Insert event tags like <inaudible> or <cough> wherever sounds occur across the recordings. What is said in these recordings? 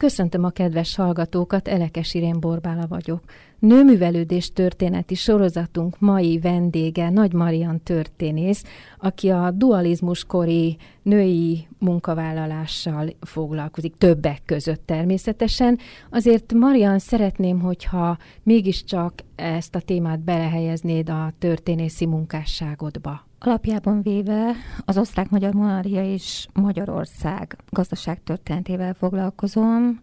Köszöntöm a kedves hallgatókat, Elekes Irén Borbála vagyok. Nőművelődés történeti sorozatunk mai vendége Nagy Marian történész, aki a dualizmus kori női munkavállalással foglalkozik, többek között természetesen. Azért Marian szeretném, hogyha mégiscsak ezt a témát belehelyeznéd a történészi munkásságodba. Alapjában véve az osztrák-magyar monarchia és Magyarország gazdaságtörténetével foglalkozom,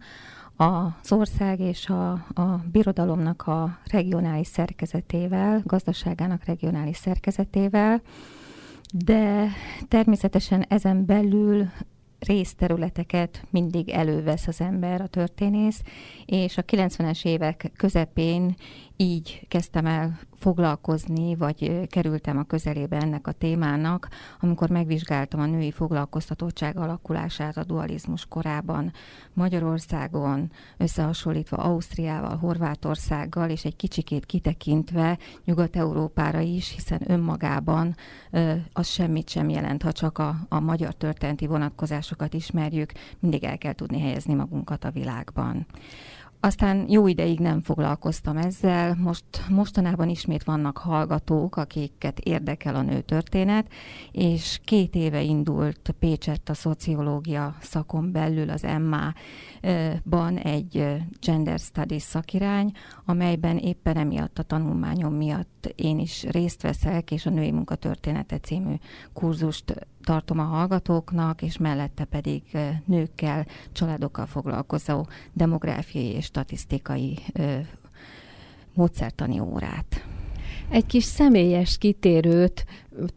az ország és a, a birodalomnak a regionális szerkezetével, gazdaságának regionális szerkezetével, de természetesen ezen belül részterületeket mindig elővesz az ember, a történész, és a 90-es évek közepén így kezdtem el foglalkozni, vagy kerültem a közelébe ennek a témának, amikor megvizsgáltam a női foglalkoztatottság alakulását a dualizmus korában Magyarországon, összehasonlítva Ausztriával, Horvátországgal, és egy kicsikét kitekintve Nyugat-Európára is, hiszen önmagában az semmit sem jelent, ha csak a, a magyar történeti vonatkozásokat ismerjük, mindig el kell tudni helyezni magunkat a világban. Aztán jó ideig nem foglalkoztam ezzel, most mostanában ismét vannak hallgatók, akiket érdekel a nőtörténet, és két éve indult Pécsett a szociológia szakon belül az MA-ban egy Gender Studies szakirány, amelyben éppen emiatt a tanulmányom miatt én is részt veszek, és a Női Munkatörténete című kurzust tartom a hallgatóknak, és mellette pedig nőkkel, családokkal foglalkozó demográfiai és statisztikai módszertani órát. Egy kis személyes kitérőt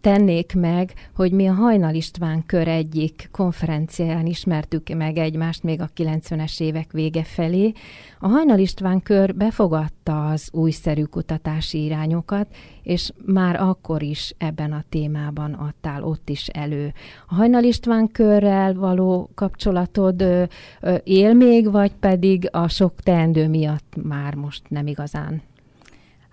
tennék meg, hogy mi a Hajnal István kör egyik konferenciáján ismertük meg egymást még a 90-es évek vége felé. A Hajnal István kör befogadta az újszerű kutatási irányokat, és már akkor is ebben a témában adtál ott is elő. A Hajnal István körrel való kapcsolatod él még, vagy pedig a sok teendő miatt már most nem igazán?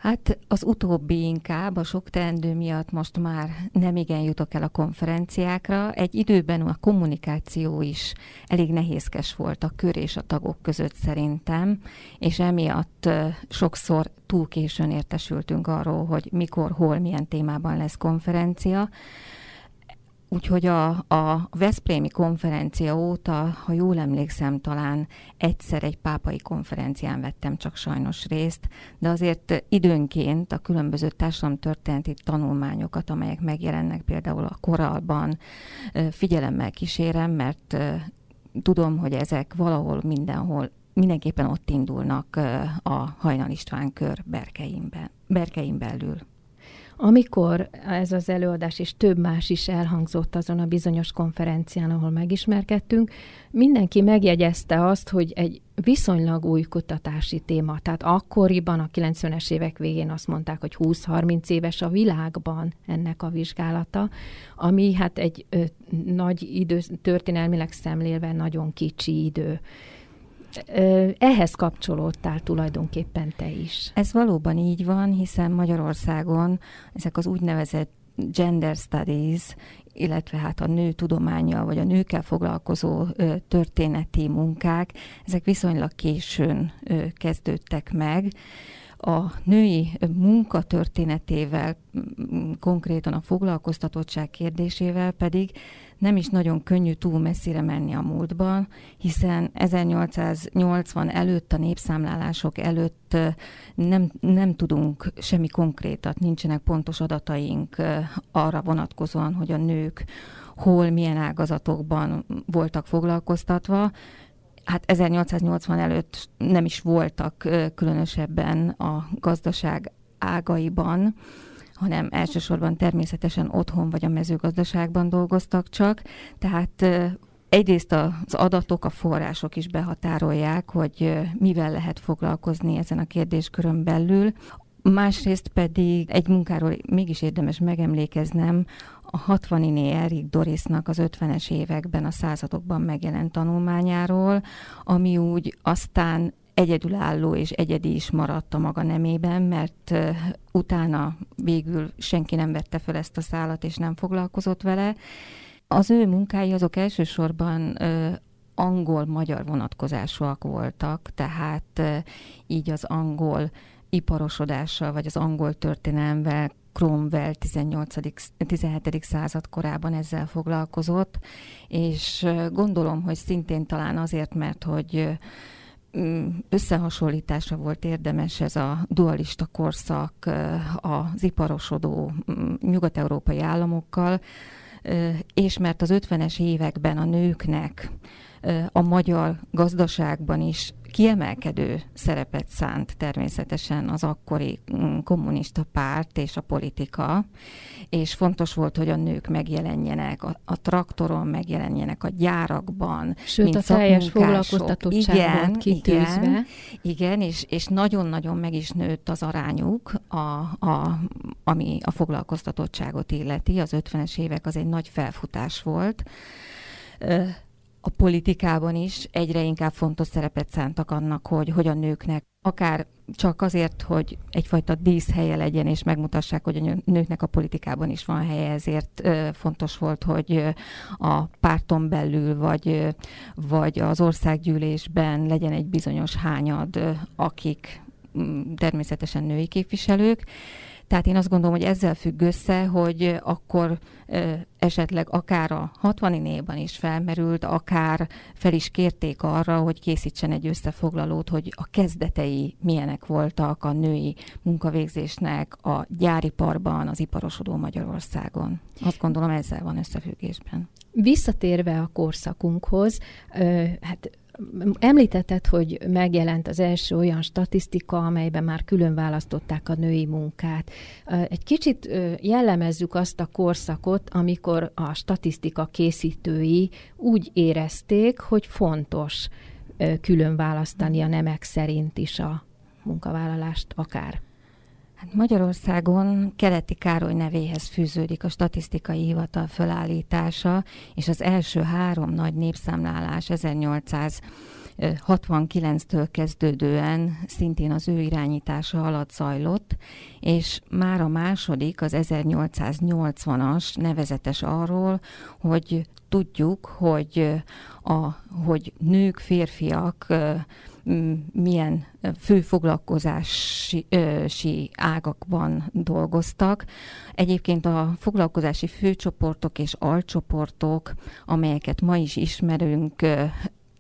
Hát az utóbbi inkább, a sok teendő miatt most már nem igen jutok el a konferenciákra. Egy időben a kommunikáció is elég nehézkes volt a kör és a tagok között szerintem, és emiatt sokszor túl későn értesültünk arról, hogy mikor, hol, milyen témában lesz konferencia. Úgyhogy a, a Veszprémi konferencia óta, ha jól emlékszem, talán egyszer egy pápai konferencián vettem csak sajnos részt, de azért időnként a különböző társadalomtörténeti tanulmányokat, amelyek megjelennek például a koralban, figyelemmel kísérem, mert tudom, hogy ezek valahol mindenhol mindenképpen ott indulnak a Hajnal István kör berkeimben, berkeim belül. Amikor ez az előadás és több más is elhangzott azon a bizonyos konferencián, ahol megismerkedtünk, mindenki megjegyezte azt, hogy egy viszonylag új kutatási téma. Tehát akkoriban, a 90-es évek végén azt mondták, hogy 20-30 éves a világban ennek a vizsgálata, ami hát egy ö, nagy idő, történelmileg szemlélve nagyon kicsi idő ehhez kapcsolódtál tulajdonképpen te is. Ez valóban így van, hiszen Magyarországon ezek az úgynevezett gender studies, illetve hát a nő tudománya, vagy a nőkkel foglalkozó ö, történeti munkák, ezek viszonylag későn ö, kezdődtek meg. A női munka történetével, konkrétan a foglalkoztatottság kérdésével pedig nem is nagyon könnyű túl messzire menni a múltban, hiszen 1880 előtt, a népszámlálások előtt nem, nem tudunk semmi konkrétat, nincsenek pontos adataink arra vonatkozóan, hogy a nők hol, milyen ágazatokban voltak foglalkoztatva. Hát 1880 előtt nem is voltak különösebben a gazdaság ágaiban, hanem elsősorban természetesen otthon vagy a mezőgazdaságban dolgoztak csak, tehát egyrészt az adatok, a források is behatárolják, hogy mivel lehet foglalkozni ezen a kérdéskörön belül. Másrészt pedig egy munkáról mégis érdemes megemlékeznem, a 60 Erik Dorisnak az 50-es években a századokban megjelent tanulmányáról, ami úgy aztán egyedülálló és egyedi is maradt a maga nemében, mert utána végül senki nem vette fel ezt a szállat, és nem foglalkozott vele. Az ő munkái azok elsősorban angol-magyar vonatkozásúak voltak, tehát így az angol iparosodással, vagy az angol történelmvel Cromwell 18. 17. század korában ezzel foglalkozott, és gondolom, hogy szintén talán azért, mert hogy összehasonlításra volt érdemes ez a dualista korszak az iparosodó nyugat-európai államokkal, és mert az 50-es években a nőknek a magyar gazdaságban is kiemelkedő szerepet szánt természetesen az akkori mm, kommunista párt és a politika, és fontos volt, hogy a nők megjelenjenek, a, a traktoron megjelenjenek, a gyárakban, Sőt, mint a teljes foglalkoztatottság igen, kitűzve. Igen, igen és, és nagyon-nagyon meg is nőtt az arányuk, a, a, ami a foglalkoztatottságot illeti. Az 50-es évek az egy nagy felfutás volt a politikában is egyre inkább fontos szerepet szántak annak, hogy, hogy a nőknek akár csak azért, hogy egyfajta díszhelye legyen, és megmutassák, hogy a nőknek a politikában is van helye, ezért fontos volt, hogy a párton belül, vagy, vagy az országgyűlésben legyen egy bizonyos hányad, akik természetesen női képviselők, tehát én azt gondolom, hogy ezzel függ össze, hogy akkor esetleg akár a 60 évan is felmerült, akár fel is kérték arra, hogy készítsen egy összefoglalót, hogy a kezdetei milyenek voltak a női munkavégzésnek a gyáriparban, az iparosodó Magyarországon. Azt gondolom ezzel van összefüggésben. Visszatérve a korszakunkhoz, hát Említetted, hogy megjelent az első olyan statisztika, amelyben már külön választották a női munkát. Egy kicsit jellemezzük azt a korszakot, amikor a statisztika készítői úgy érezték, hogy fontos külön választani a nemek szerint is a munkavállalást akár. Hát Magyarországon Keleti Károly nevéhez fűződik a statisztikai hivatal fölállítása, és az első három nagy népszámlálás 1869-től kezdődően szintén az ő irányítása alatt zajlott, és már a második, az 1880-as nevezetes arról, hogy tudjuk, hogy, a, hogy nők, férfiak milyen főfoglalkozási ágakban dolgoztak. Egyébként a foglalkozási főcsoportok és alcsoportok, amelyeket ma is ismerünk,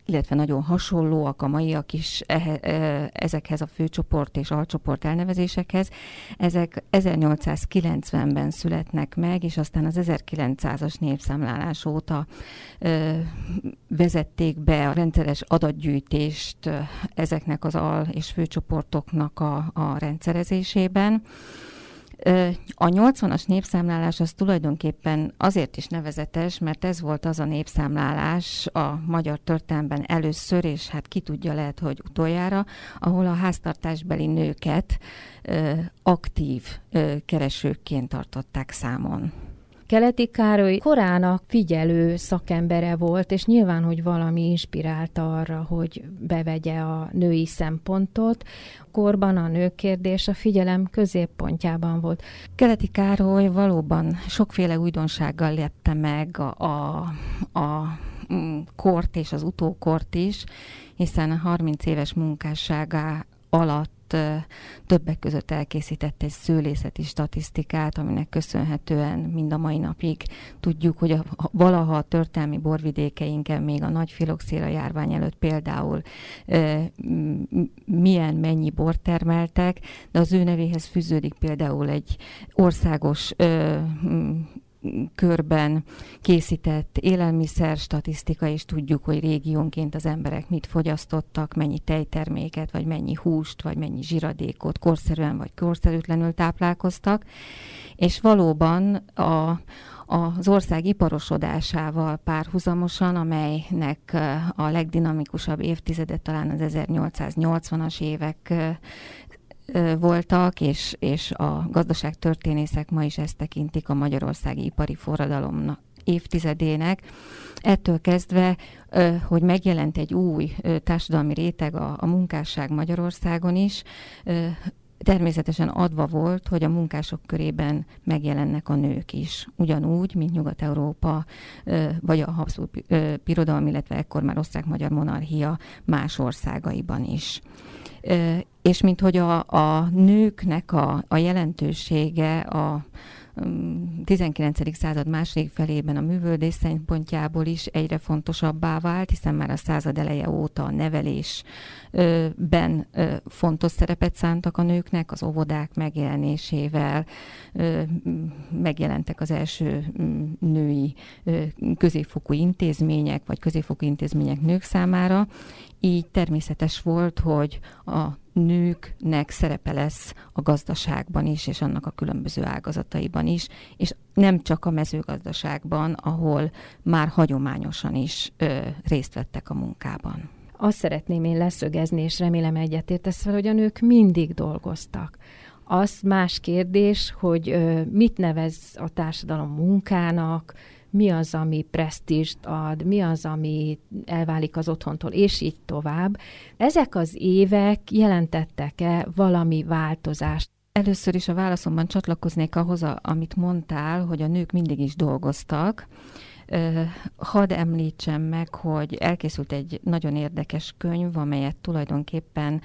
illetve nagyon hasonlóak a maiak is ezekhez a főcsoport és alcsoport elnevezésekhez. Ezek 1890-ben születnek meg, és aztán az 1900-as népszámlálás óta vezették be a rendszeres adatgyűjtést ezeknek az al- és főcsoportoknak a, a rendszerezésében. A 80-as népszámlálás az tulajdonképpen azért is nevezetes, mert ez volt az a népszámlálás a magyar történelemben először, és hát ki tudja lehet, hogy utoljára, ahol a háztartásbeli nőket aktív keresőkként tartották számon. Keleti Károly korának figyelő szakembere volt, és nyilván, hogy valami inspirálta arra, hogy bevegye a női szempontot. Korban a nők kérdés a figyelem középpontjában volt. Keleti Károly valóban sokféle újdonsággal lepte meg a, a, a kort és az utókort is, hiszen a 30 éves munkásságá alatt többek között elkészített egy szőlészeti statisztikát, aminek köszönhetően mind a mai napig tudjuk, hogy a, valaha a történelmi borvidékeinken még a nagy filoxéra járvány előtt például milyen, mennyi bort termeltek, de az ő nevéhez fűződik például egy országos körben készített élelmiszer statisztika, és tudjuk, hogy régiónként az emberek mit fogyasztottak, mennyi tejterméket, vagy mennyi húst, vagy mennyi zsiradékot korszerűen vagy korszerűtlenül táplálkoztak. És valóban a, az ország iparosodásával párhuzamosan, amelynek a legdinamikusabb évtizede talán az 1880-as évek voltak, és, és a gazdaságtörténészek ma is ezt tekintik a magyarországi ipari forradalomnak évtizedének. Ettől kezdve, hogy megjelent egy új társadalmi réteg a, a munkásság Magyarországon is, természetesen adva volt, hogy a munkások körében megjelennek a nők is. Ugyanúgy, mint Nyugat-Európa, vagy a Habsburg Birodalom, illetve ekkor már osztrák-magyar monarchia más országaiban is. És mint hogy a, a nőknek a, a jelentősége a, 19. század második felében a művöldés szempontjából is egyre fontosabbá vált, hiszen már a század eleje óta a nevelésben fontos szerepet szántak a nőknek, az óvodák megjelenésével megjelentek az első női középfokú intézmények, vagy középfokú intézmények nők számára, így természetes volt, hogy a nőknek szerepe lesz a gazdaságban is, és annak a különböző ágazataiban is, és nem csak a mezőgazdaságban, ahol már hagyományosan is ö, részt vettek a munkában. Azt szeretném én leszögezni, és remélem egyetértesz fel, hogy a nők mindig dolgoztak. Az más kérdés, hogy ö, mit nevez a társadalom munkának, mi az, ami presztízst ad, mi az, ami elválik az otthontól, és így tovább. Ezek az évek jelentettek-e valami változást? Először is a válaszomban csatlakoznék ahhoz, amit mondtál, hogy a nők mindig is dolgoztak. Hadd említsem meg, hogy elkészült egy nagyon érdekes könyv, amelyet tulajdonképpen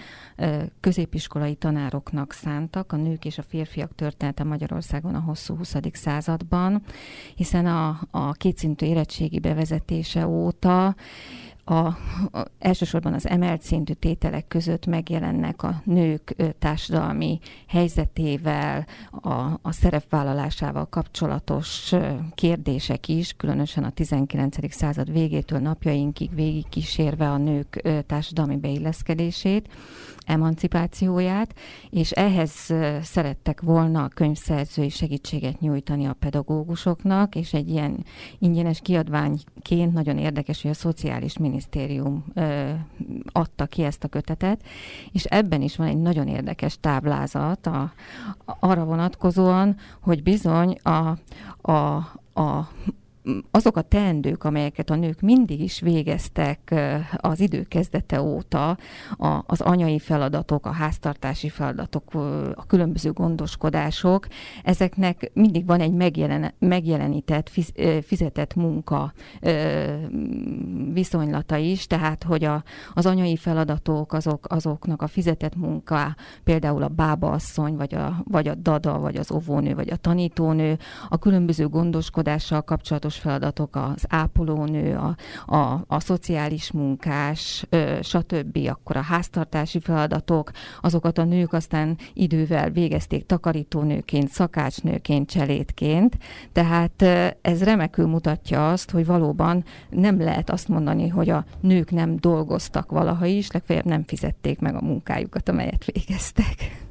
középiskolai tanároknak szántak, a nők és a férfiak története Magyarországon a hosszú 20. században, hiszen a, a kétszintű érettségi bevezetése óta a, a, elsősorban az emelt szintű tételek között megjelennek a nők társadalmi helyzetével, a, a szerepvállalásával kapcsolatos kérdések is, különösen a 19. század végétől napjainkig végig kísérve a nők társadalmi beilleszkedését emancipációját, és ehhez szerettek volna a könyvszerzői segítséget nyújtani a pedagógusoknak, és egy ilyen ingyenes kiadványként nagyon érdekes, hogy a Szociális Minisztérium adta ki ezt a kötetet, és ebben is van egy nagyon érdekes táblázat a, arra vonatkozóan, hogy bizony a, a, a azok a teendők, amelyeket a nők mindig is végeztek az idő kezdete óta, az anyai feladatok, a háztartási feladatok, a különböző gondoskodások, ezeknek mindig van egy megjelen, megjelenített, fizetett munka viszonylata is, tehát hogy a, az anyai feladatok, azok, azoknak a fizetett munka, például a bábaasszony, vagy a, vagy a dada, vagy az óvónő, vagy a tanítónő, a különböző gondoskodással kapcsolatos fontos feladatok, az ápolónő, a, a, a szociális munkás, ö, stb., akkor a háztartási feladatok, azokat a nők aztán idővel végezték takarítónőként, szakácsnőként, cselédként, tehát ez remekül mutatja azt, hogy valóban nem lehet azt mondani, hogy a nők nem dolgoztak valaha is, legfeljebb nem fizették meg a munkájukat, amelyet végeztek.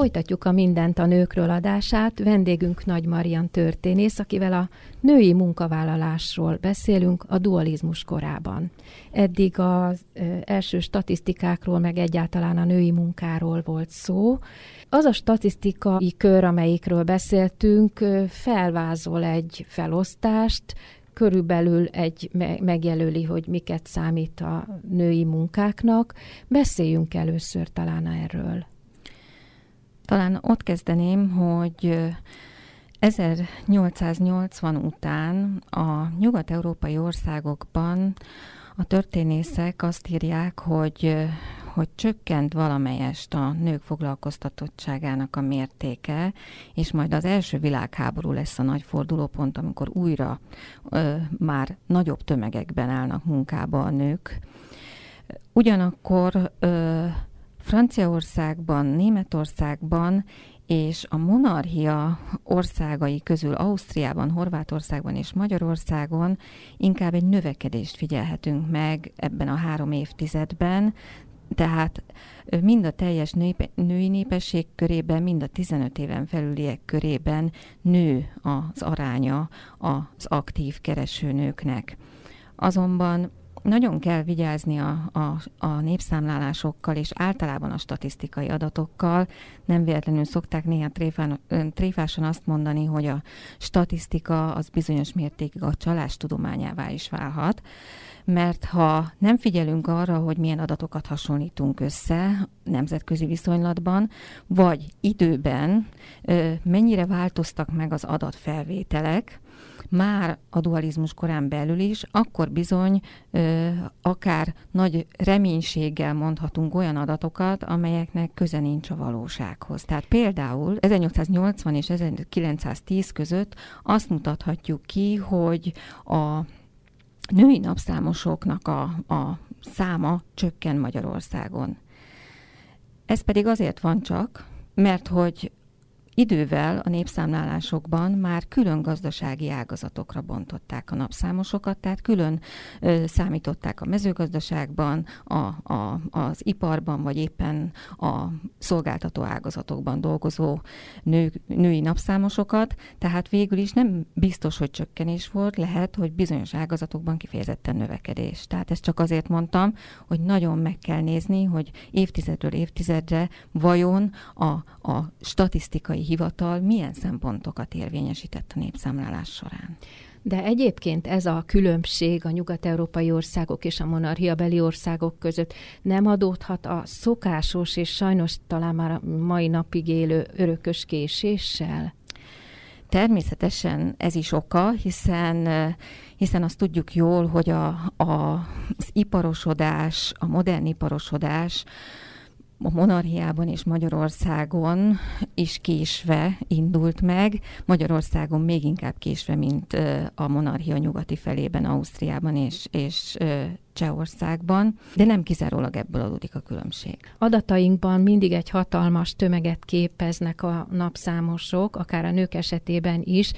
Folytatjuk a Mindent a nőkről adását. Vendégünk Nagy Marian történész, akivel a női munkavállalásról beszélünk a dualizmus korában. Eddig az első statisztikákról, meg egyáltalán a női munkáról volt szó. Az a statisztikai kör, amelyikről beszéltünk, felvázol egy felosztást, körülbelül egy megjelöli, hogy miket számít a női munkáknak. Beszéljünk először talán erről. Talán ott kezdeném, hogy 1880 után a nyugat-európai országokban a történészek azt írják, hogy, hogy csökkent valamelyest a nők foglalkoztatottságának a mértéke, és majd az első világháború lesz a nagy fordulópont, amikor újra ö, már nagyobb tömegekben állnak munkába a nők. Ugyanakkor ö, Franciaországban, Németországban és a monarchia országai közül Ausztriában, Horvátországban és Magyarországon inkább egy növekedést figyelhetünk meg ebben a három évtizedben, tehát mind a teljes női, női népesség körében, mind a 15 éven felüliek körében nő az aránya az aktív keresőnőknek. Azonban nagyon kell vigyázni a, a, a népszámlálásokkal és általában a statisztikai adatokkal. Nem véletlenül szokták néha tréfán, tréfásan azt mondani, hogy a statisztika az bizonyos mértékig a csalás tudományává is válhat, mert ha nem figyelünk arra, hogy milyen adatokat hasonlítunk össze nemzetközi viszonylatban, vagy időben mennyire változtak meg az adatfelvételek, már a dualizmus korán belül is, akkor bizony ö, akár nagy reménységgel mondhatunk olyan adatokat, amelyeknek köze nincs a valósághoz. Tehát például 1880 és 1910 között azt mutathatjuk ki, hogy a női napszámosoknak a, a száma csökken Magyarországon. Ez pedig azért van csak, mert hogy Idővel a népszámlálásokban már külön gazdasági ágazatokra bontották a napszámosokat, tehát külön ö, számították a mezőgazdaságban, a, a, az iparban, vagy éppen a szolgáltató ágazatokban dolgozó nő, női napszámosokat, tehát végül is nem biztos, hogy csökkenés volt, lehet, hogy bizonyos ágazatokban kifejezetten növekedés. Tehát ezt csak azért mondtam, hogy nagyon meg kell nézni, hogy évtizedről évtizedre vajon a, a statisztikai hivatal milyen szempontokat érvényesített a népszámlálás során. De egyébként ez a különbség a nyugat-európai országok és a monarchiabeli országok között nem adódhat a szokásos és sajnos talán már a mai napig élő örökös késéssel? Természetesen ez is oka, hiszen, hiszen azt tudjuk jól, hogy a, a, az iparosodás, a modern iparosodás a monarchiában és Magyarországon is késve indult meg, Magyarországon még inkább késve, mint a monarchia nyugati felében, Ausztriában és, és Csehországban, de nem kizárólag ebből adódik a különbség. Adatainkban mindig egy hatalmas tömeget képeznek a napszámosok, akár a nők esetében is,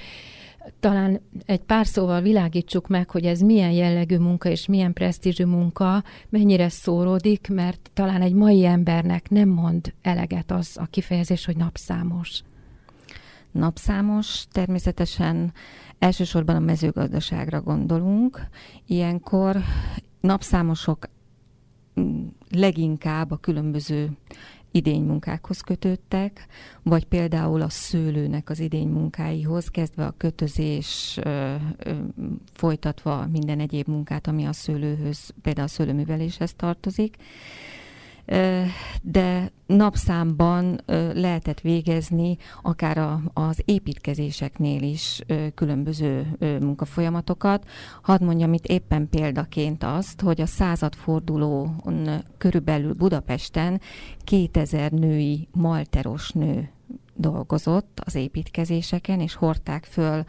talán egy pár szóval világítsuk meg, hogy ez milyen jellegű munka és milyen presztízsű munka, mennyire szóródik, mert talán egy mai embernek nem mond eleget az a kifejezés, hogy napszámos. Napszámos természetesen elsősorban a mezőgazdaságra gondolunk. Ilyenkor napszámosok mm, leginkább a különböző idénymunkákhoz kötődtek, vagy például a szőlőnek az idénymunkáihoz, kezdve a kötözés, ö, ö, folytatva minden egyéb munkát, ami a szőlőhöz, például a szőlőműveléshez tartozik de napszámban lehetett végezni akár a, az építkezéseknél is különböző munkafolyamatokat. Hadd mondjam itt éppen példaként azt, hogy a századfordulón körülbelül Budapesten 2000 női malteros nő dolgozott az építkezéseken, és hordták föl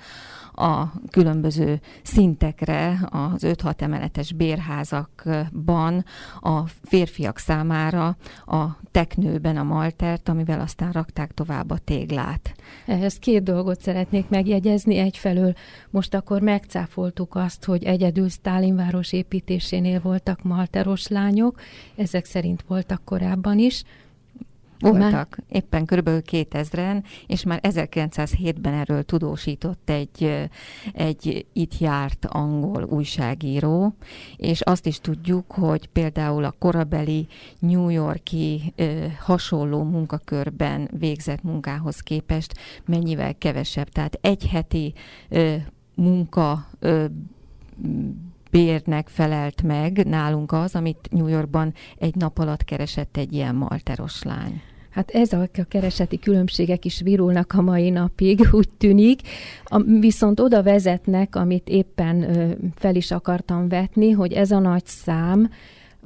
a különböző szintekre az 5-6 emeletes bérházakban a férfiak számára a teknőben a maltert, amivel aztán rakták tovább a téglát. Ehhez két dolgot szeretnék megjegyezni. Egyfelől most akkor megcáfoltuk azt, hogy egyedül Stálinváros építésénél voltak malteros lányok, ezek szerint voltak korábban is, voltak. Már... Éppen kb. 2000-en, és már 1907-ben erről tudósított egy, egy itt járt angol újságíró, és azt is tudjuk, hogy például a korabeli New Yorki ö, hasonló munkakörben végzett munkához képest mennyivel kevesebb. Tehát egy heti ö, munka ö, bérnek felelt meg nálunk az, amit New Yorkban egy nap alatt keresett egy ilyen malteros lány. Hát ez a kereseti különbségek is virulnak a mai napig, <laughs> úgy tűnik. A, viszont oda vezetnek, amit éppen ö, fel is akartam vetni, hogy ez a nagy szám,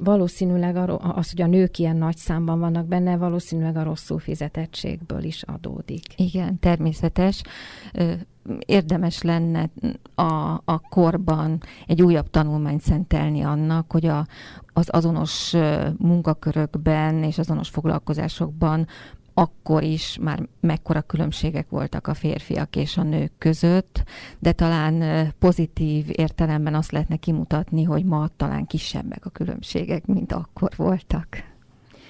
valószínűleg az, hogy a nők ilyen nagy számban vannak benne, valószínűleg a rosszul fizetettségből is adódik. Igen, természetes érdemes lenne a, a korban egy újabb tanulmányt szentelni annak, hogy a, az azonos munkakörökben és azonos foglalkozásokban akkor is már mekkora különbségek voltak a férfiak és a nők között, de talán pozitív értelemben azt lehetne kimutatni, hogy ma talán kisebbek a különbségek, mint akkor voltak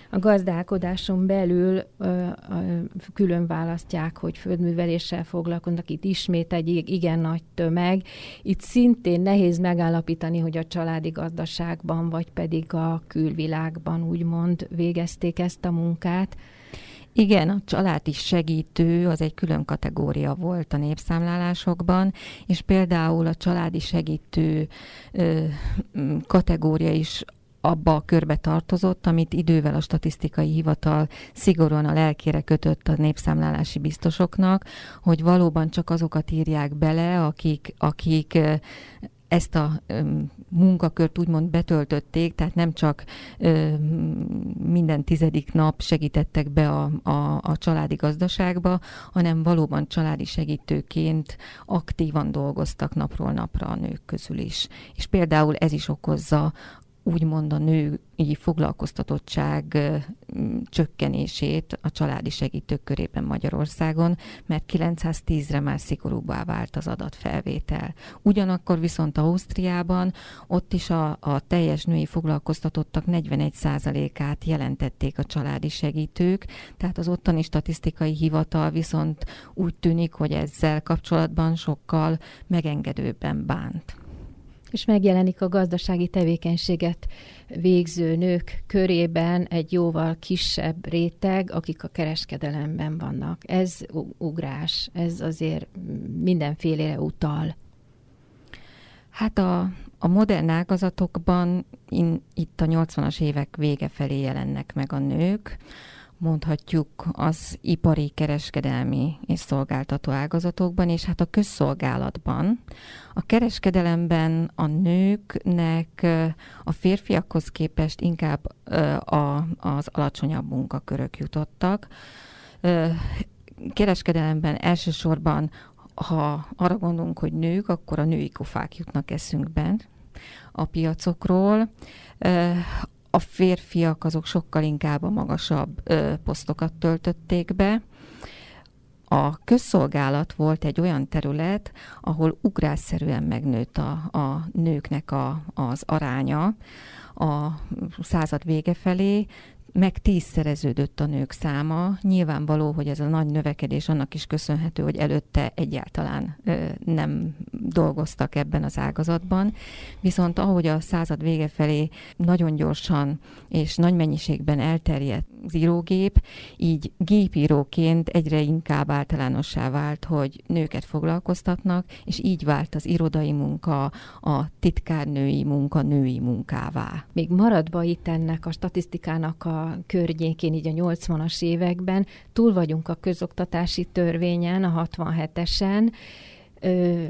a gazdálkodáson belül ö, ö, külön választják, hogy földműveléssel foglalkoznak, itt ismét egy igen nagy tömeg. Itt szintén nehéz megállapítani, hogy a családi gazdaságban, vagy pedig a külvilágban úgymond végezték ezt a munkát. Igen, a családi segítő az egy külön kategória volt a népszámlálásokban, és például a családi segítő ö, kategória is abba a körbe tartozott, amit idővel a statisztikai hivatal szigorúan a lelkére kötött a népszámlálási biztosoknak, hogy valóban csak azokat írják bele, akik, akik ezt a munkakört úgymond betöltötték, tehát nem csak minden tizedik nap segítettek be a, a, a családi gazdaságba, hanem valóban családi segítőként aktívan dolgoztak napról napra a nők közül is. És például ez is okozza úgymond a női foglalkoztatottság csökkenését a családi segítők körében Magyarországon, mert 910-re már szigorúbbá vált az adatfelvétel. Ugyanakkor viszont Ausztriában ott is a, a teljes női foglalkoztatottak 41%-át jelentették a családi segítők, tehát az ottani statisztikai hivatal viszont úgy tűnik, hogy ezzel kapcsolatban sokkal megengedőbben bánt és megjelenik a gazdasági tevékenységet végző nők körében egy jóval kisebb réteg, akik a kereskedelemben vannak. Ez ugrás, ez azért mindenfélére utal. Hát a, a modern ágazatokban in, itt a 80-as évek vége felé jelennek meg a nők, mondhatjuk az ipari, kereskedelmi és szolgáltató ágazatokban, és hát a közszolgálatban. A kereskedelemben a nőknek a férfiakhoz képest inkább a, az alacsonyabb munkakörök jutottak. Kereskedelemben elsősorban, ha arra gondolunk, hogy nők, akkor a női kofák jutnak eszünkben a piacokról a férfiak azok sokkal inkább a magasabb ö, posztokat töltötték be. A közszolgálat volt egy olyan terület, ahol ugrásszerűen megnőtt a, a nőknek a, az aránya a század vége felé, meg tízszereződött a nők száma. Nyilvánvaló, hogy ez a nagy növekedés annak is köszönhető, hogy előtte egyáltalán nem dolgoztak ebben az ágazatban. Viszont ahogy a század vége felé nagyon gyorsan és nagy mennyiségben elterjedt az írógép, így gépíróként egyre inkább általánossá vált, hogy nőket foglalkoztatnak, és így vált az irodai munka, a titkárnői munka női munkává. Még maradva itt ennek a statisztikának a környékén, így a 80-as években, túl vagyunk a közoktatási törvényen, a 67-esen, ö,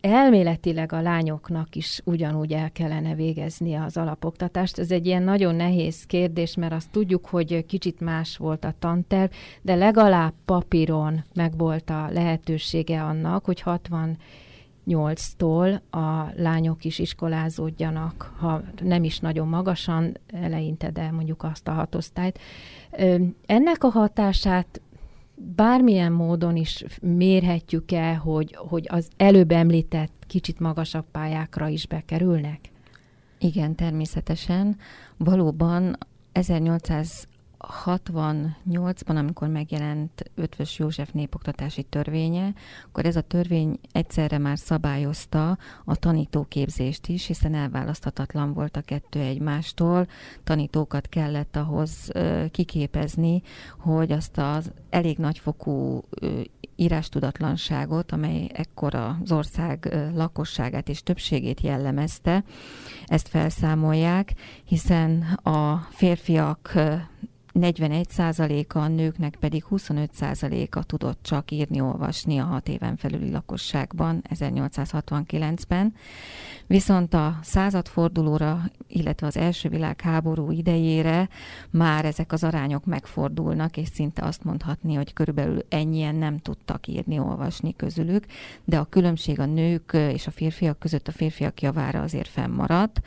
elméletileg a lányoknak is ugyanúgy el kellene végezni az alapoktatást. Ez egy ilyen nagyon nehéz kérdés, mert azt tudjuk, hogy kicsit más volt a tanterv, de legalább papíron meg volt a lehetősége annak, hogy 60 8-tól a lányok is iskolázódjanak, ha nem is nagyon magasan, eleinte, de mondjuk azt a hatosztályt. Ennek a hatását bármilyen módon is mérhetjük-e, hogy, hogy az előbb említett kicsit magasabb pályákra is bekerülnek? Igen, természetesen. Valóban 1800 68-ban, amikor megjelent Ötvös József népoktatási törvénye, akkor ez a törvény egyszerre már szabályozta a tanítóképzést is, hiszen elválaszthatatlan volt a kettő egymástól. Tanítókat kellett ahhoz kiképezni, hogy azt az elég nagyfokú írástudatlanságot, amely ekkor az ország lakosságát és többségét jellemezte, ezt felszámolják, hiszen a férfiak 41%-a, a nőknek pedig 25%-a tudott csak írni, olvasni a hat éven felüli lakosságban 1869-ben. Viszont a századfordulóra, illetve az első világháború idejére már ezek az arányok megfordulnak, és szinte azt mondhatni, hogy körülbelül ennyien nem tudtak írni, olvasni közülük, de a különbség a nők és a férfiak között a férfiak javára azért fennmaradt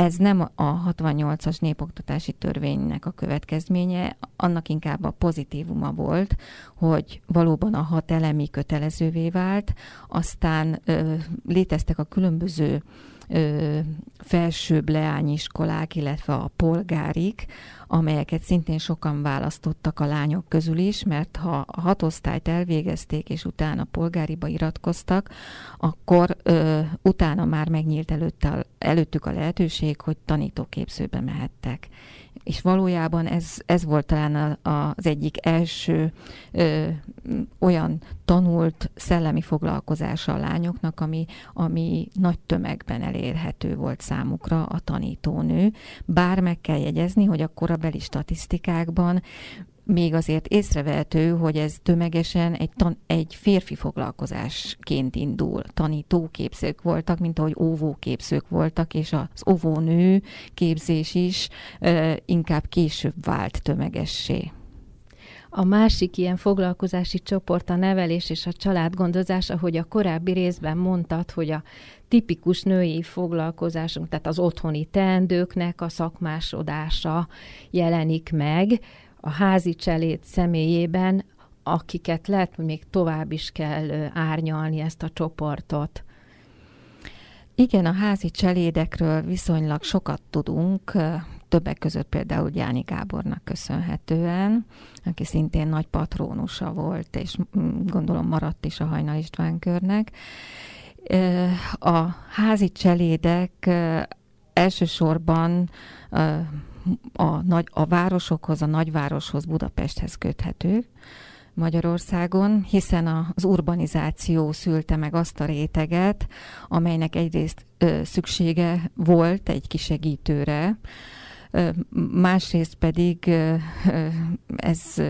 ez nem a 68-as népoktatási törvénynek a következménye, annak inkább a pozitívuma volt, hogy valóban a hat elemi kötelezővé vált, aztán ö, léteztek a különböző ö, felsőbb leányiskolák, illetve a polgárik, amelyeket szintén sokan választottak a lányok közül is, mert ha a hatosztályt elvégezték, és utána polgáriba iratkoztak, akkor ö, utána már megnyílt előtte, előttük a lehetőség, hogy tanítóképzőbe mehettek és valójában ez, ez volt talán a, az egyik első ö, olyan tanult szellemi foglalkozása a lányoknak, ami, ami nagy tömegben elérhető volt számukra a tanítónő. Bár meg kell jegyezni, hogy a korabeli statisztikákban még azért észrevehető, hogy ez tömegesen egy, tan- egy férfi foglalkozásként indul. Tanítóképzők voltak, mint ahogy óvóképzők voltak, és az óvónő képzés is ö, inkább később vált tömegessé. A másik ilyen foglalkozási csoport a nevelés és a családgondozás, ahogy a korábbi részben mondtad, hogy a tipikus női foglalkozásunk, tehát az otthoni teendőknek a szakmásodása jelenik meg a házi cselét személyében, akiket lehet, hogy még tovább is kell árnyalni ezt a csoportot. Igen, a házi cselédekről viszonylag sokat tudunk, többek között például Gyáni Gábornak köszönhetően, aki szintén nagy patrónusa volt, és gondolom maradt is a Hajnal István körnek. A házi cselédek elsősorban a, nagy, a városokhoz, a nagyvároshoz, Budapesthez köthető Magyarországon, hiszen az urbanizáció szülte meg azt a réteget, amelynek egyrészt ö, szüksége volt egy kisegítőre, másrészt pedig ez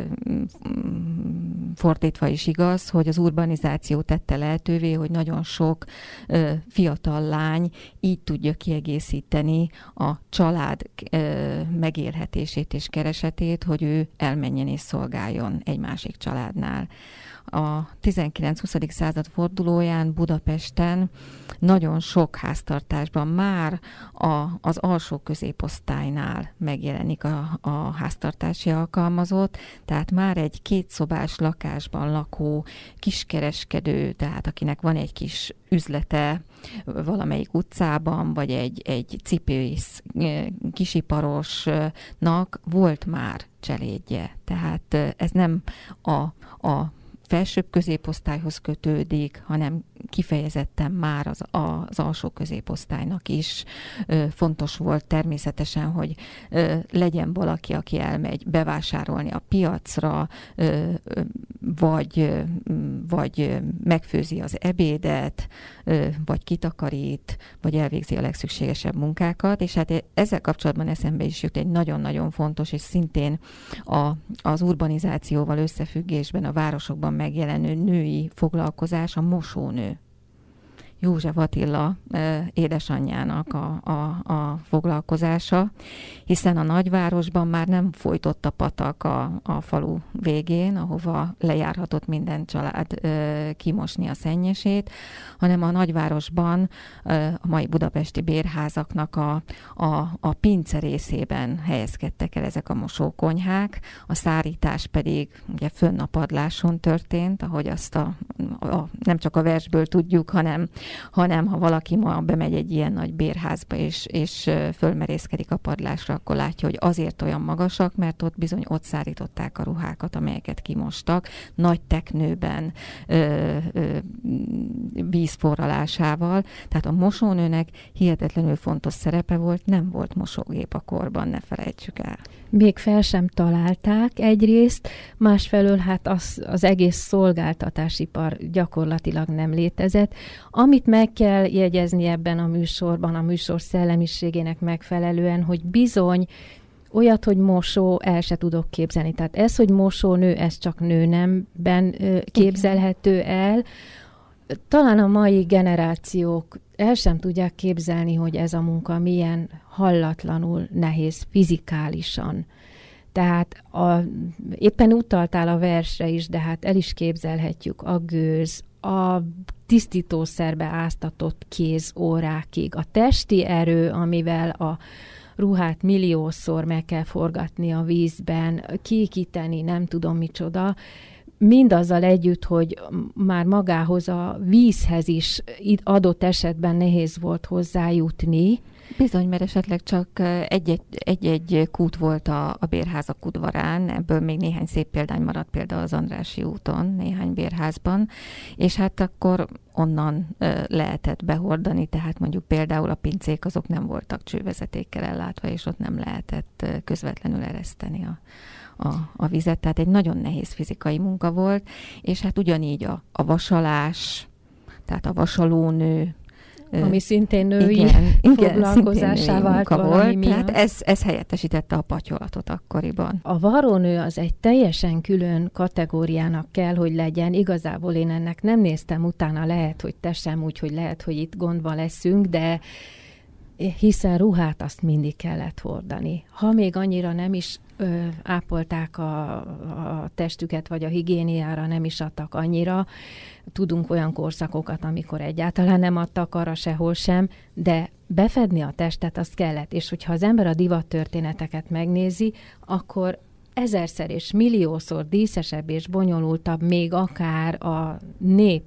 fordítva is igaz, hogy az urbanizáció tette lehetővé, hogy nagyon sok fiatal lány így tudja kiegészíteni a család megélhetését és keresetét, hogy ő elmenjen és szolgáljon egy másik családnál a 19-20. század fordulóján Budapesten nagyon sok háztartásban már a, az alsó középosztálynál megjelenik a, a háztartási alkalmazott, tehát már egy kétszobás lakásban lakó kiskereskedő, tehát akinek van egy kis üzlete valamelyik utcában, vagy egy, egy cipőész kisiparosnak volt már cselédje. Tehát ez nem a, a felsőbb középosztályhoz kötődik, hanem kifejezetten már az, az alsó középosztálynak is fontos volt természetesen, hogy legyen valaki, aki elmegy bevásárolni a piacra, vagy, vagy megfőzi az ebédet, vagy kitakarít, vagy elvégzi a legszükségesebb munkákat, és hát ezzel kapcsolatban eszembe is jut egy nagyon-nagyon fontos, és szintén a, az urbanizációval összefüggésben a városokban megjelenő női foglalkozás a mosónő. József Attila édesanyjának a, a, a foglalkozása, hiszen a nagyvárosban már nem folytott a patak a, a falu végén, ahova lejárhatott minden család kimosni a szennyesét, hanem a nagyvárosban a mai budapesti bérházaknak a, a, a pince részében helyezkedtek el ezek a mosókonyhák, a szárítás pedig ugye fönn a padláson történt, ahogy azt a, a, nem csak a versből tudjuk, hanem hanem ha valaki ma bemegy egy ilyen nagy bérházba, és, és fölmerészkedik a padlásra, akkor látja, hogy azért olyan magasak, mert ott bizony ott szárították a ruhákat, amelyeket kimostak, nagy teknőben, ö, ö, vízforralásával. Tehát a mosónőnek hihetetlenül fontos szerepe volt, nem volt mosógép a korban, ne felejtsük el. Még fel sem találták egyrészt, másfelől hát az, az egész szolgáltatásipar gyakorlatilag nem létezett. Amit meg kell jegyezni ebben a műsorban, a műsor szellemiségének megfelelően, hogy bizony olyat, hogy mosó, el se tudok képzelni. Tehát ez, hogy mosónő, ez csak nőnemben képzelhető el. Talán a mai generációk el sem tudják képzelni, hogy ez a munka milyen hallatlanul nehéz fizikálisan. Tehát a, éppen utaltál a versre is, de hát el is képzelhetjük a gőz, a tisztítószerbe áztatott kéz órákig, a testi erő, amivel a ruhát milliószor meg kell forgatni a vízben, kékíteni, nem tudom micsoda, mindazzal együtt, hogy már magához a vízhez is adott esetben nehéz volt hozzájutni. Bizony, mert esetleg csak egy-egy kút volt a, a bérházak udvarán, ebből még néhány szép példány maradt például az Andrási úton, néhány bérházban, és hát akkor onnan lehetett behordani, tehát mondjuk például a pincék azok nem voltak csővezetékkel ellátva, és ott nem lehetett közvetlenül ereszteni a, a, a vizet, tehát egy nagyon nehéz fizikai munka volt, és hát ugyanígy a, a vasalás, tehát a vasalónő, ami szintén női igen, foglalkozásá vált volt. Miatt. Tehát ez, ez helyettesítette a patyolatot akkoriban. A varónő az egy teljesen külön kategóriának kell, hogy legyen. Igazából én ennek nem néztem utána, lehet, hogy te sem, úgyhogy lehet, hogy itt gondban leszünk, de hiszen ruhát azt mindig kellett hordani. Ha még annyira nem is ö, ápolták a, a testüket, vagy a higiéniára nem is adtak annyira, tudunk olyan korszakokat, amikor egyáltalán nem adtak arra sehol sem, de befedni a testet azt kellett, és hogyha az ember a divat történeteket megnézi, akkor ezerszer és milliószor díszesebb és bonyolultabb még akár a nép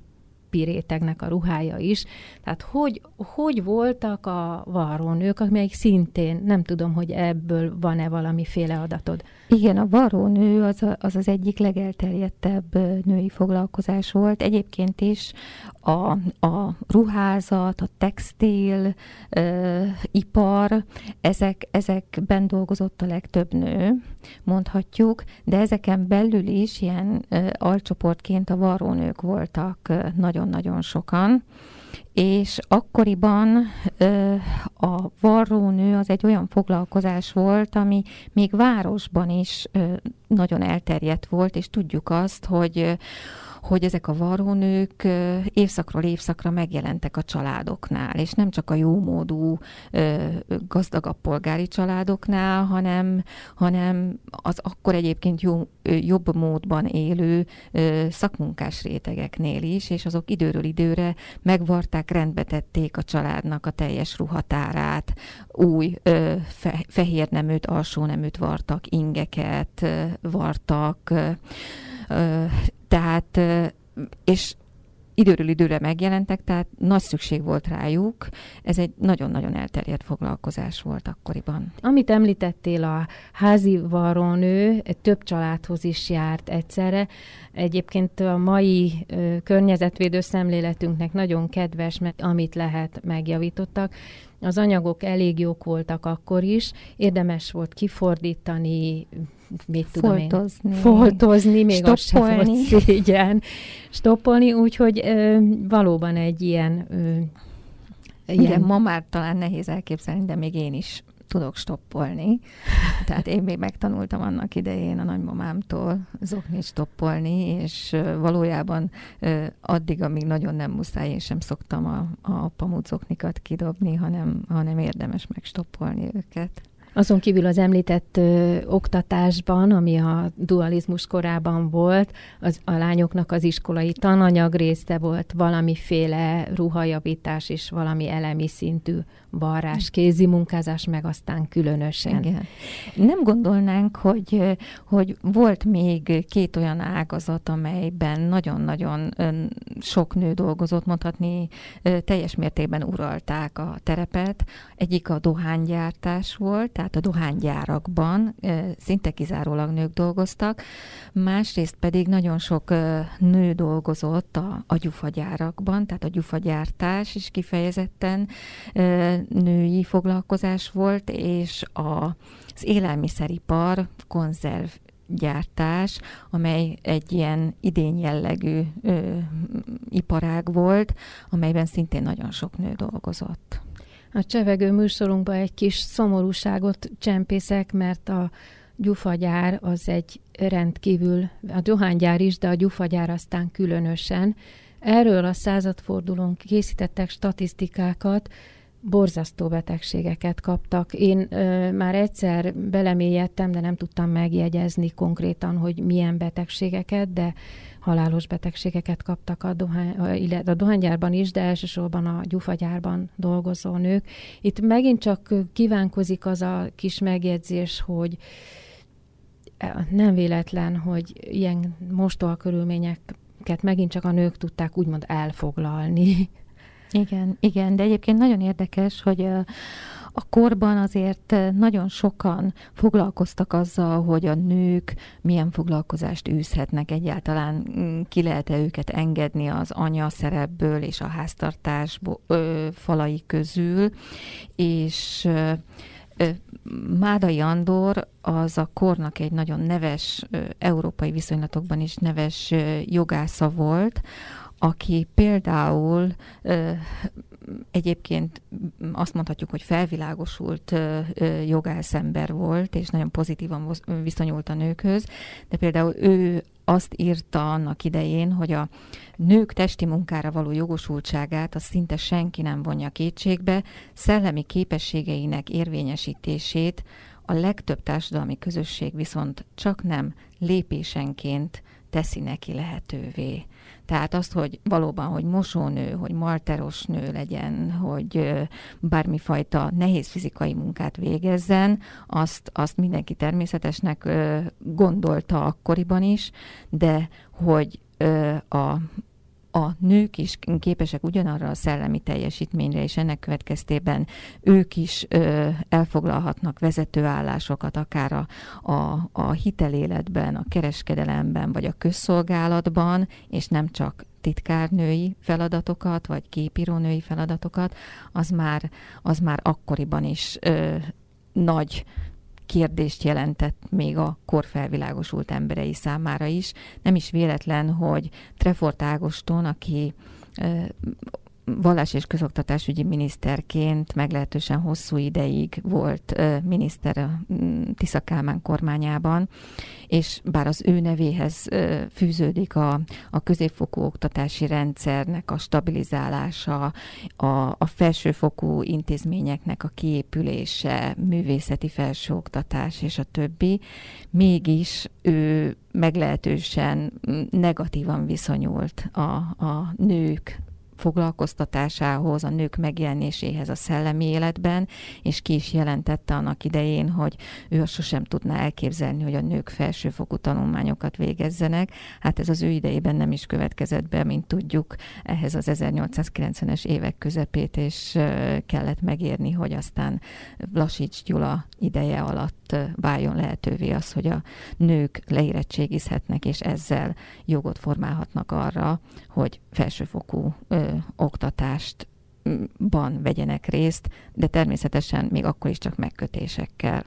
rétegnek a ruhája is. Tehát hogy, hogy voltak a varrónők, amelyik szintén, nem tudom, hogy ebből van-e valamiféle adatod. Igen, a varrónő az, az az egyik legelterjedtebb női foglalkozás volt. Egyébként is a, a ruházat, a textil, ö, ipar, ezek, ezekben dolgozott a legtöbb nő, mondhatjuk, de ezeken belül is ilyen ö, alcsoportként a varrónők voltak nagyon-nagyon sokan. És akkoriban ö, a varrónő az egy olyan foglalkozás volt, ami még városban is ö, nagyon elterjedt volt, és tudjuk azt, hogy hogy ezek a varrónők évszakról évszakra megjelentek a családoknál, és nem csak a jómódú, gazdagabb polgári családoknál, hanem, hanem az akkor egyébként jó, jobb módban élő szakmunkás rétegeknél is, és azok időről időre megvarták, rendbe tették a családnak a teljes ruhatárát, új fe, fehér neműt, alsó neműt vartak, ingeket vartak, tehát, és időről időre megjelentek, tehát nagy szükség volt rájuk. Ez egy nagyon-nagyon elterjedt foglalkozás volt akkoriban. Amit említettél, a házi varrónő több családhoz is járt egyszerre. Egyébként a mai ö, környezetvédő szemléletünknek nagyon kedves, mert amit lehet, megjavítottak. Az anyagok elég jók voltak akkor is, érdemes volt kifordítani, mit tudom foltozni, én, foltozni, még stoppolni. az sem volt szégyen, stoppolni, úgyhogy ö, valóban egy ilyen... Ö, ilyen... Igen, ma már talán nehéz elképzelni, de még én is tudok stoppolni. <laughs> Tehát én még megtanultam annak idején a nagymamámtól zoknit stoppolni, és valójában addig, amíg nagyon nem muszáj, én sem szoktam a, a pamut zoknikat kidobni, hanem, hanem érdemes megstoppolni őket. Azon kívül az említett ö, oktatásban, ami a dualizmus korában volt, az, a lányoknak az iskolai tananyag része volt valamiféle ruhajavítás és valami elemi szintű varrás, kézi munkázás, meg aztán különösen. Igen. Nem gondolnánk, hogy, hogy volt még két olyan ágazat, amelyben nagyon-nagyon sok nő dolgozott, mondhatni teljes mértékben uralták a terepet. Egyik a dohánygyártás volt, tehát a dohánygyárakban szinte kizárólag nők dolgoztak, másrészt pedig nagyon sok nő dolgozott a, a gyufagyárakban, tehát a gyufagyártás is kifejezetten női foglalkozás volt, és a, az élelmiszeripar, konzerv gyártás, amely egy ilyen idén jellegű ö, iparág volt, amelyben szintén nagyon sok nő dolgozott. A csevegő műsorunkban egy kis szomorúságot csempészek, mert a gyufagyár az egy rendkívül, a dohánygyár is, de a gyufagyár aztán különösen. Erről a századfordulón készítettek statisztikákat, borzasztó betegségeket kaptak. Én ö, már egyszer belemélyedtem, de nem tudtam megjegyezni konkrétan, hogy milyen betegségeket, de halálos betegségeket kaptak a, dohány, illetve a dohánygyárban is, de elsősorban a gyufagyárban dolgozó nők. Itt megint csak kívánkozik az a kis megjegyzés, hogy nem véletlen, hogy ilyen mostoha körülményeket megint csak a nők tudták úgymond elfoglalni. Igen, igen, de egyébként nagyon érdekes, hogy a korban azért nagyon sokan foglalkoztak azzal, hogy a nők milyen foglalkozást űzhetnek egyáltalán, ki lehet-e őket engedni az anya szerepből és a háztartás falai közül, és Mádai Andor az a kornak egy nagyon neves, európai viszonylatokban is neves jogásza volt, aki például egyébként azt mondhatjuk, hogy felvilágosult jogászember volt, és nagyon pozitívan viszonyult a nőkhöz, de például ő azt írta annak idején, hogy a nők testi munkára való jogosultságát az szinte senki nem vonja kétségbe, szellemi képességeinek érvényesítését a legtöbb társadalmi közösség viszont csak nem lépésenként teszi neki lehetővé. Tehát azt, hogy valóban, hogy mosónő, hogy malteros nő legyen, hogy bármifajta nehéz fizikai munkát végezzen, azt, azt mindenki természetesnek gondolta akkoriban is, de hogy a a nők is képesek ugyanarra a szellemi teljesítményre, és ennek következtében ők is ö, elfoglalhatnak vezetőállásokat, akár a, a, a hiteléletben, a kereskedelemben, vagy a közszolgálatban, és nem csak titkárnői feladatokat, vagy képírónői feladatokat, az már, az már akkoriban is ö, nagy kérdést jelentett még a korfelvilágosult emberei számára is. Nem is véletlen, hogy Trefort Ágoston, aki vallás és közoktatásügyi miniszterként meglehetősen hosszú ideig volt miniszter a Tisza Kálmán kormányában, és bár az ő nevéhez fűződik a, a középfokú oktatási rendszernek a stabilizálása, a, a felsőfokú intézményeknek a kiépülése, művészeti felsőoktatás és a többi, mégis ő meglehetősen negatívan viszonyult a, a nők foglalkoztatásához, a nők megjelenéséhez a szellemi életben, és ki is jelentette annak idején, hogy ő azt sosem tudná elképzelni, hogy a nők felsőfokú tanulmányokat végezzenek. Hát ez az ő idejében nem is következett be, mint tudjuk, ehhez az 1890-es évek közepét, és kellett megérni, hogy aztán Vlasics Gyula ideje alatt váljon lehetővé az, hogy a nők leérettségizhetnek, és ezzel jogot formálhatnak arra, hogy felsőfokú ö, oktatástban vegyenek részt, de természetesen még akkor is csak megkötésekkel.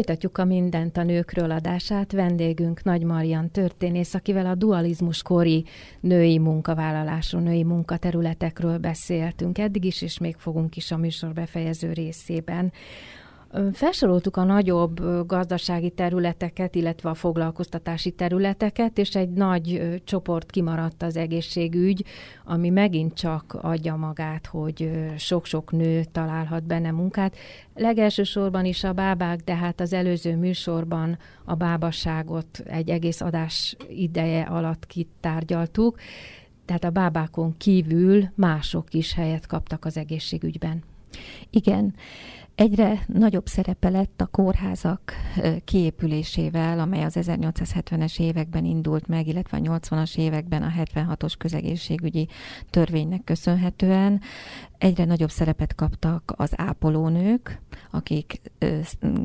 Folytatjuk a Mindent a nőkről adását. Vendégünk Nagy Marian történész, akivel a dualizmus kori női munkavállalású, női munkaterületekről beszéltünk eddig is, és még fogunk is a műsor befejező részében. Felsoroltuk a nagyobb gazdasági területeket, illetve a foglalkoztatási területeket, és egy nagy csoport kimaradt az egészségügy, ami megint csak adja magát, hogy sok-sok nő találhat benne munkát. Legelsősorban is a bábák, de hát az előző műsorban a bábaságot egy egész adás ideje alatt kitárgyaltuk, tehát a bábákon kívül mások is helyet kaptak az egészségügyben. Igen. Egyre nagyobb szerepe lett a kórházak kiépülésével, amely az 1870-es években indult meg, illetve a 80-as években a 76-os közegészségügyi törvénynek köszönhetően. Egyre nagyobb szerepet kaptak az ápolónők, akik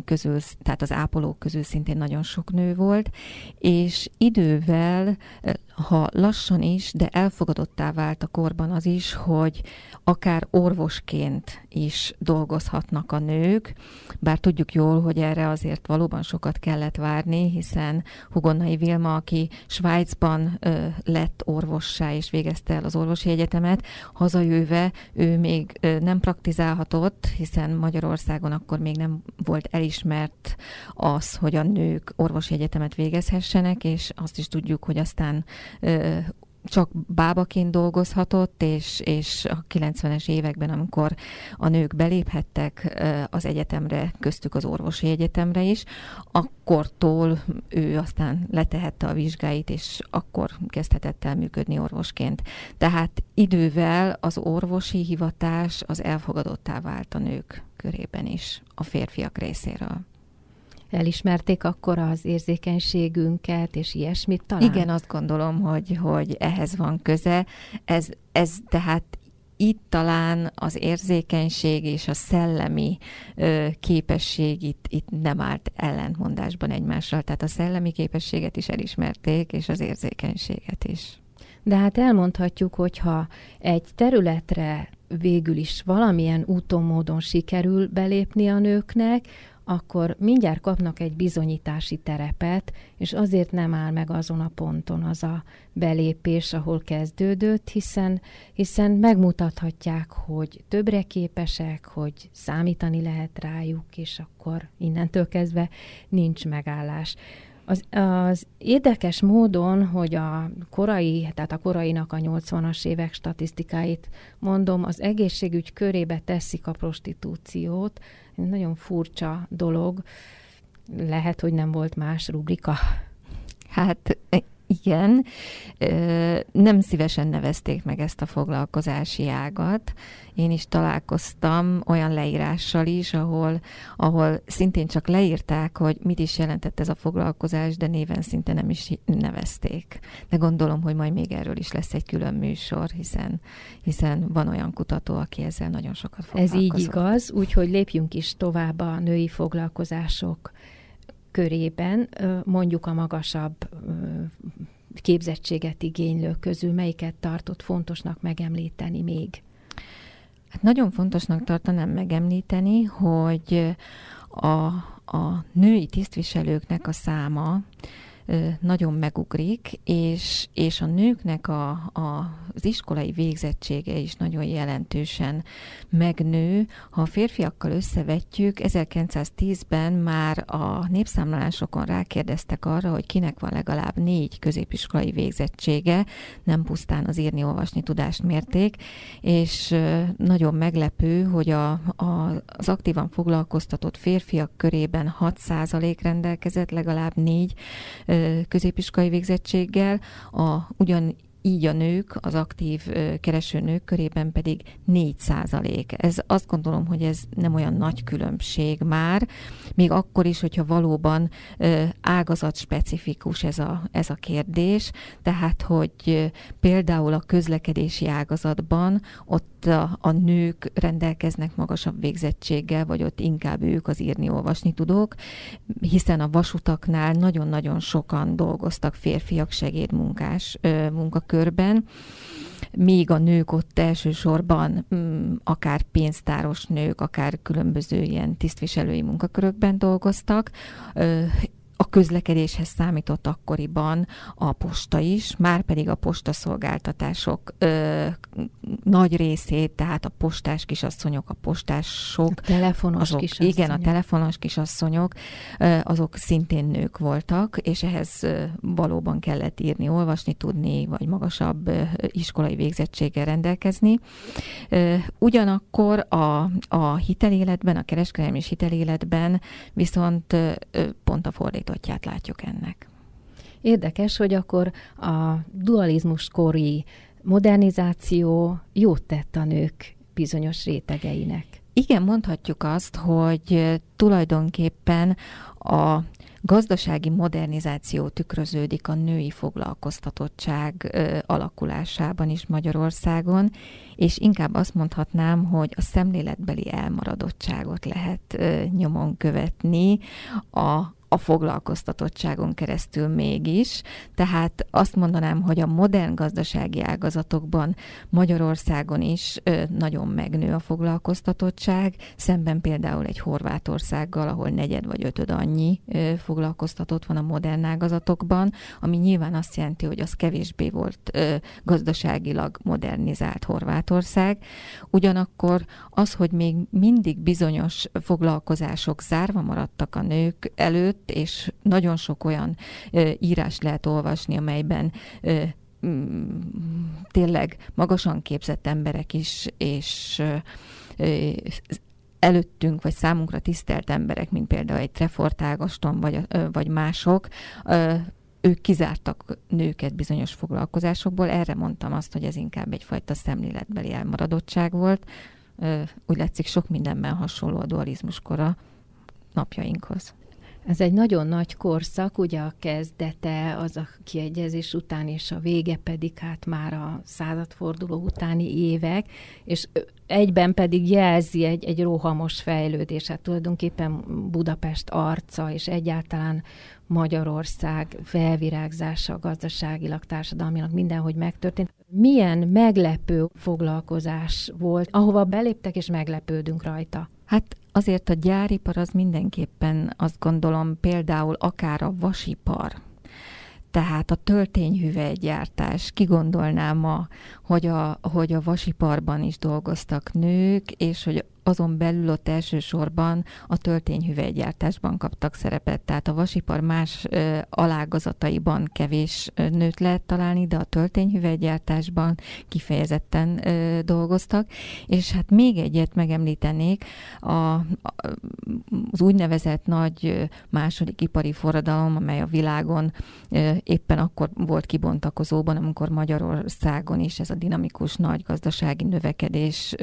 közül, tehát az ápolók közül szintén nagyon sok nő volt, és idővel, ha lassan is, de elfogadottá vált a korban az is, hogy akár orvosként is dolgozhatnak a nők, bár tudjuk jól, hogy erre azért valóban sokat kellett várni, hiszen Hugonnai Vilma, aki Svájcban lett orvossá és végezte el az orvosi egyetemet, hazajöve ő még nem praktizálhatott, hiszen Magyarországon akkor még nem volt elismert az, hogy a nők orvosi egyetemet végezhessenek, és azt is tudjuk, hogy aztán csak bábaként dolgozhatott, és, és a 90-es években, amikor a nők beléphettek az egyetemre, köztük az orvosi egyetemre is, akkortól ő aztán letehette a vizsgáit, és akkor kezdhetett el működni orvosként. Tehát idővel az orvosi hivatás az elfogadottá vált a nők körében is, a férfiak részéről elismerték akkor az érzékenységünket, és ilyesmit talán? Igen, azt gondolom, hogy, hogy ehhez van köze. Ez, ez tehát itt talán az érzékenység és a szellemi ö, képesség itt, itt nem állt ellentmondásban egymással. Tehát a szellemi képességet is elismerték, és az érzékenységet is. De hát elmondhatjuk, hogyha egy területre végül is valamilyen úton, módon sikerül belépni a nőknek, akkor mindjárt kapnak egy bizonyítási terepet, és azért nem áll meg azon a ponton az a belépés, ahol kezdődött, hiszen, hiszen megmutathatják, hogy többre képesek, hogy számítani lehet rájuk, és akkor innentől kezdve nincs megállás. Az, az érdekes módon, hogy a korai, tehát a korainak a 80-as évek statisztikáit mondom, az egészségügy körébe teszik a prostitúciót. Nagyon furcsa dolog. Lehet, hogy nem volt más rubrika. Hát igen, nem szívesen nevezték meg ezt a foglalkozási ágat. Én is találkoztam olyan leírással is, ahol, ahol szintén csak leírták, hogy mit is jelentett ez a foglalkozás, de néven szinte nem is nevezték. De gondolom, hogy majd még erről is lesz egy külön műsor, hiszen, hiszen van olyan kutató, aki ezzel nagyon sokat foglalkozott. Ez így igaz, úgyhogy lépjünk is tovább a női foglalkozások körében mondjuk a magasabb képzettséget igénylő közül melyiket tartott fontosnak megemlíteni még? Hát nagyon fontosnak tartanám megemlíteni, hogy a, a női tisztviselőknek a száma nagyon megugrik, és, és a nőknek a, a, az iskolai végzettsége is nagyon jelentősen megnő. Ha a férfiakkal összevetjük, 1910-ben már a népszámlálásokon rákérdeztek arra, hogy kinek van legalább négy középiskolai végzettsége, nem pusztán az írni-olvasni tudást mérték, és nagyon meglepő, hogy a, a, az aktívan foglalkoztatott férfiak körében 6% rendelkezett legalább négy középiskolai végzettséggel, a ugyan így a nők, az aktív kereső nők körében pedig 4 százalék. Ez azt gondolom, hogy ez nem olyan nagy különbség már, még akkor is, hogyha valóban ágazat specifikus ez a, ez a kérdés, tehát, hogy például a közlekedési ágazatban ott a, a nők rendelkeznek magasabb végzettséggel, vagy ott inkább ők az írni-olvasni tudók, hiszen a vasutaknál nagyon-nagyon sokan dolgoztak férfiak segédmunkás munkakörben, míg a nők ott elsősorban mm, akár pénztáros nők, akár különböző ilyen tisztviselői munkakörökben dolgoztak, közlekedéshez számított akkoriban a posta is, már pedig a postaszolgáltatások ö, nagy részét, tehát a postás kisasszonyok, a postások, a telefonos azok, kisasszonyok. Igen, a telefonos kisasszonyok, ö, azok szintén nők voltak, és ehhez valóban kellett írni, olvasni, tudni, vagy magasabb iskolai végzettséggel rendelkezni. Ugyanakkor a, a hiteléletben, a kereskedelmi és hiteléletben viszont pont a fordítás fordítottját látjuk ennek. Érdekes, hogy akkor a dualizmus kori modernizáció jót tett a nők bizonyos rétegeinek. Igen, mondhatjuk azt, hogy tulajdonképpen a gazdasági modernizáció tükröződik a női foglalkoztatottság ö, alakulásában is Magyarországon, és inkább azt mondhatnám, hogy a szemléletbeli elmaradottságot lehet ö, nyomon követni a a foglalkoztatottságon keresztül mégis. Tehát azt mondanám, hogy a modern gazdasági ágazatokban Magyarországon is nagyon megnő a foglalkoztatottság, szemben például egy Horvátországgal, ahol negyed vagy ötöd annyi foglalkoztatott van a modern ágazatokban, ami nyilván azt jelenti, hogy az kevésbé volt gazdaságilag modernizált Horvátország. Ugyanakkor az, hogy még mindig bizonyos foglalkozások zárva maradtak a nők előtt, és nagyon sok olyan írás lehet olvasni, amelyben mm, tényleg magasan képzett emberek is, és előttünk, vagy számunkra tisztelt emberek, mint például egy Trefort Ágaston, vagy, vagy mások, ők kizártak nőket bizonyos foglalkozásokból. Erre mondtam azt, hogy ez inkább egyfajta szemléletbeli elmaradottság volt. Úgy látszik, sok mindenben hasonló a dualizmus kora napjainkhoz. Ez egy nagyon nagy korszak, ugye a kezdete az a kiegyezés után, és a vége pedig hát már a századforduló utáni évek, és egyben pedig jelzi egy, egy rohamos fejlődés. Hát tulajdonképpen Budapest arca, és egyáltalán Magyarország felvirágzása gazdaságilag, társadalmilag mindenhogy megtörtént. Milyen meglepő foglalkozás volt, ahova beléptek, és meglepődünk rajta? Hát azért a gyáripar az mindenképpen azt gondolom például akár a vasipar, tehát a töltényhüvelygyártás, ki gondolná ma, hogy a, hogy a vasiparban is dolgoztak nők, és hogy azon belül ott elsősorban a töltényhüvelygyártásban kaptak szerepet. Tehát a vasipar más alágazataiban kevés nőt lehet találni, de a töltényhüvelygyártásban kifejezetten dolgoztak. És hát még egyet megemlítenék, a, a, az úgynevezett nagy második ipari forradalom, amely a világon éppen akkor volt kibontakozóban, amikor Magyarországon is ez a dinamikus nagy gazdasági növekedés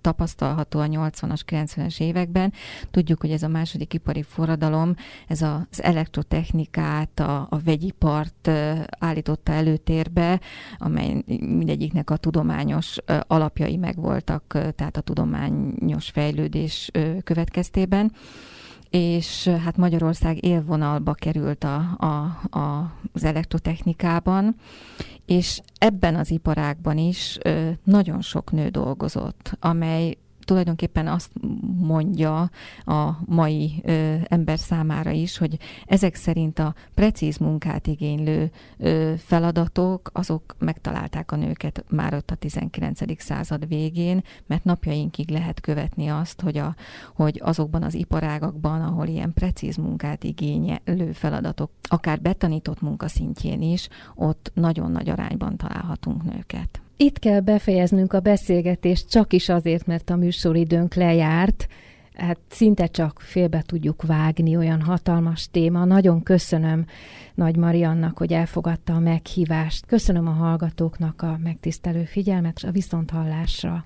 tapasztalható a 80-as, 90-es években. Tudjuk, hogy ez a második ipari forradalom, ez az elektrotechnikát, a, a vegyipart állította előtérbe, amely mindegyiknek a tudományos alapjai megvoltak, tehát a tudományos fejlődés következtében és hát Magyarország élvonalba került a, a, a, az elektrotechnikában, és ebben az iparágban is nagyon sok nő dolgozott, amely tulajdonképpen azt mondja a mai ö, ember számára is, hogy ezek szerint a precíz munkát igénylő ö, feladatok, azok megtalálták a nőket már ott a 19. század végén, mert napjainkig lehet követni azt, hogy, a, hogy azokban az iparágakban, ahol ilyen precíz munkát igénylő feladatok, akár betanított munkaszintjén is, ott nagyon nagy arányban találhatunk nőket. Itt kell befejeznünk a beszélgetést, csak is azért, mert a műsoridőnk lejárt. Hát szinte csak félbe tudjuk vágni, olyan hatalmas téma. Nagyon köszönöm Nagy Mariannak, hogy elfogadta a meghívást. Köszönöm a hallgatóknak a megtisztelő figyelmet, és a viszonthallásra.